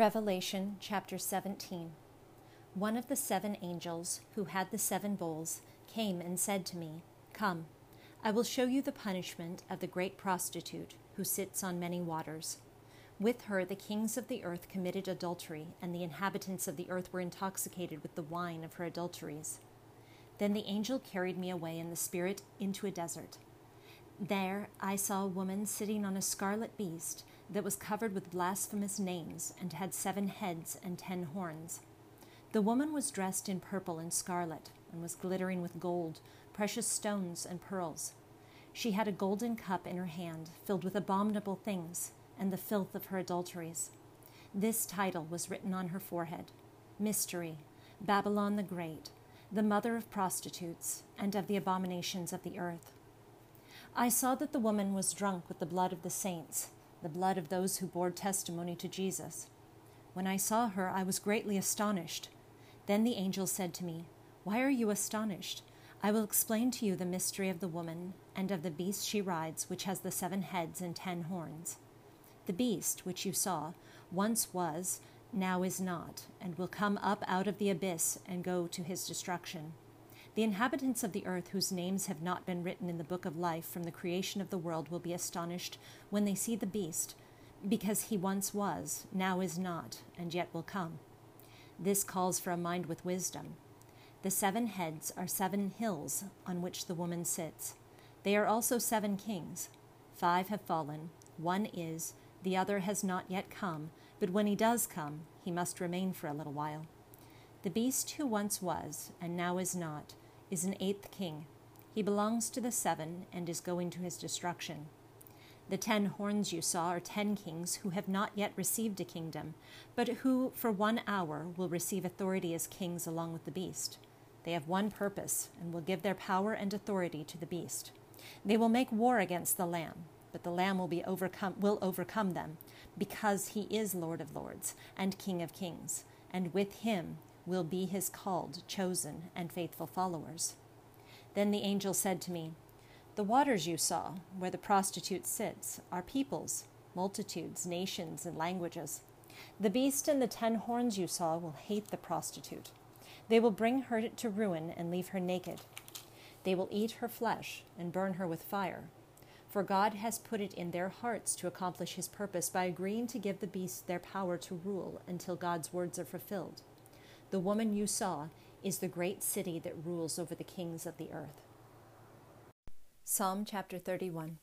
Revelation chapter 17. One of the seven angels who had the seven bowls came and said to me, Come, I will show you the punishment of the great prostitute who sits on many waters. With her the kings of the earth committed adultery, and the inhabitants of the earth were intoxicated with the wine of her adulteries. Then the angel carried me away in the spirit into a desert. There I saw a woman sitting on a scarlet beast that was covered with blasphemous names and had seven heads and ten horns. The woman was dressed in purple and scarlet and was glittering with gold, precious stones, and pearls. She had a golden cup in her hand filled with abominable things and the filth of her adulteries. This title was written on her forehead Mystery, Babylon the Great, the mother of prostitutes and of the abominations of the earth. I saw that the woman was drunk with the blood of the saints the blood of those who bore testimony to Jesus. When I saw her, I was greatly astonished. Then the angel said to me, Why are you astonished? I will explain to you the mystery of the woman and of the beast she rides, which has the seven heads and ten horns. The beast, which you saw, once was, now is not, and will come up out of the abyss and go to his destruction. The inhabitants of the earth whose names have not been written in the book of life from the creation of the world will be astonished when they see the beast, because he once was, now is not, and yet will come. This calls for a mind with wisdom. The seven heads are seven hills on which the woman sits. They are also seven kings. Five have fallen, one is, the other has not yet come, but when he does come, he must remain for a little while. The beast who once was, and now is not, is an eighth king. He belongs to the seven and is going to his destruction. The ten horns you saw are ten kings who have not yet received a kingdom, but who for one hour will receive authority as kings along with the beast. They have one purpose and will give their power and authority to the beast. They will make war against the Lamb, but the Lamb will be overcome will overcome them, because he is Lord of lords and King of kings, and with him will be his called, chosen, and faithful followers. Then the angel said to me, The waters you saw, where the prostitute sits, are peoples, multitudes, nations, and languages. The beast and the ten horns you saw will hate the prostitute. They will bring her to ruin and leave her naked. They will eat her flesh and burn her with fire. For God has put it in their hearts to accomplish his purpose by agreeing to give the beast their power to rule until God's words are fulfilled. The woman you saw is the great city that rules over the kings of the earth. Psalm chapter 31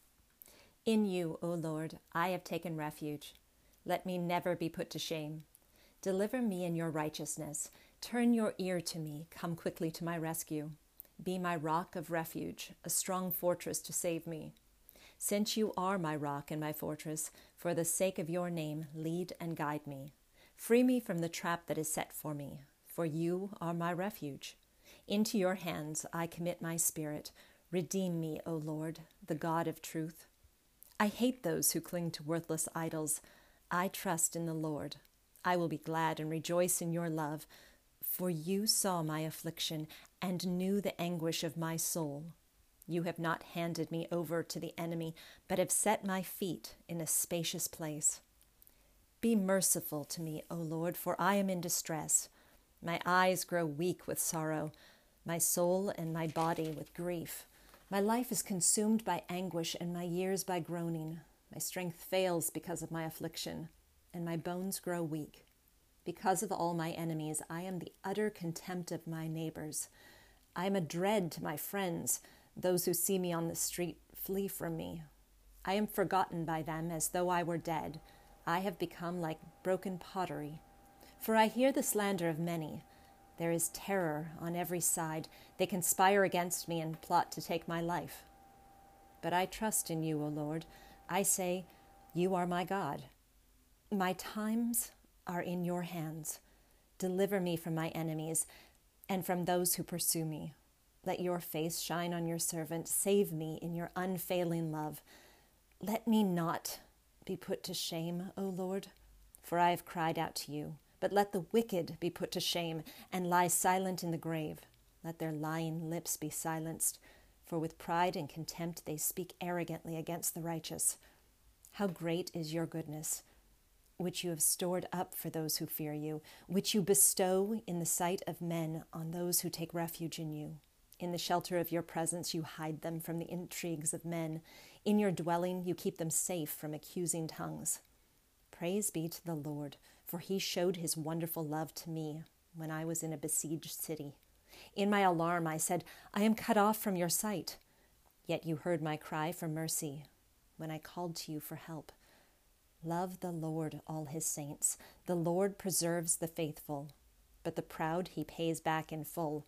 In you, O Lord, I have taken refuge. Let me never be put to shame. Deliver me in your righteousness. Turn your ear to me. Come quickly to my rescue. Be my rock of refuge, a strong fortress to save me. Since you are my rock and my fortress, for the sake of your name, lead and guide me. Free me from the trap that is set for me for you are my refuge. Into your hands I commit my spirit. Redeem me, O Lord, the God of truth. I hate those who cling to worthless idols. I trust in the Lord. I will be glad and rejoice in your love, for you saw my affliction and knew the anguish of my soul. You have not handed me over to the enemy, but have set my feet in a spacious place. Be merciful to me, O Lord, for I am in distress. My eyes grow weak with sorrow, my soul and my body with grief. My life is consumed by anguish, and my years by groaning. My strength fails because of my affliction, and my bones grow weak. Because of all my enemies, I am the utter contempt of my neighbors. I am a dread to my friends. Those who see me on the street flee from me. I am forgotten by them as though I were dead. I have become like broken pottery. For I hear the slander of many. There is terror on every side. They conspire against me and plot to take my life. But I trust in you, O Lord. I say, You are my God. My times are in your hands. Deliver me from my enemies and from those who pursue me. Let your face shine on your servant. Save me in your unfailing love. Let me not be put to shame, O Lord, for I have cried out to you. But let the wicked be put to shame and lie silent in the grave. Let their lying lips be silenced, for with pride and contempt they speak arrogantly against the righteous. How great is your goodness! which you have stored up for those who fear you, which you bestow in the sight of men on those who take refuge in you. In the shelter of your presence, you hide them from the intrigues of men. In your dwelling, you keep them safe from accusing tongues. Praise be to the Lord, for he showed his wonderful love to me when I was in a besieged city. In my alarm, I said, I am cut off from your sight. Yet you heard my cry for mercy when I called to you for help. Love the Lord, all his saints. The Lord preserves the faithful, but the proud he pays back in full.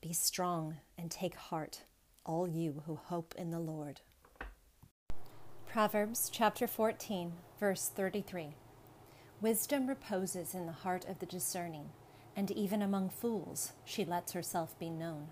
Be strong and take heart, all you who hope in the Lord. Proverbs chapter 14, verse 33. Wisdom reposes in the heart of the discerning, and even among fools she lets herself be known.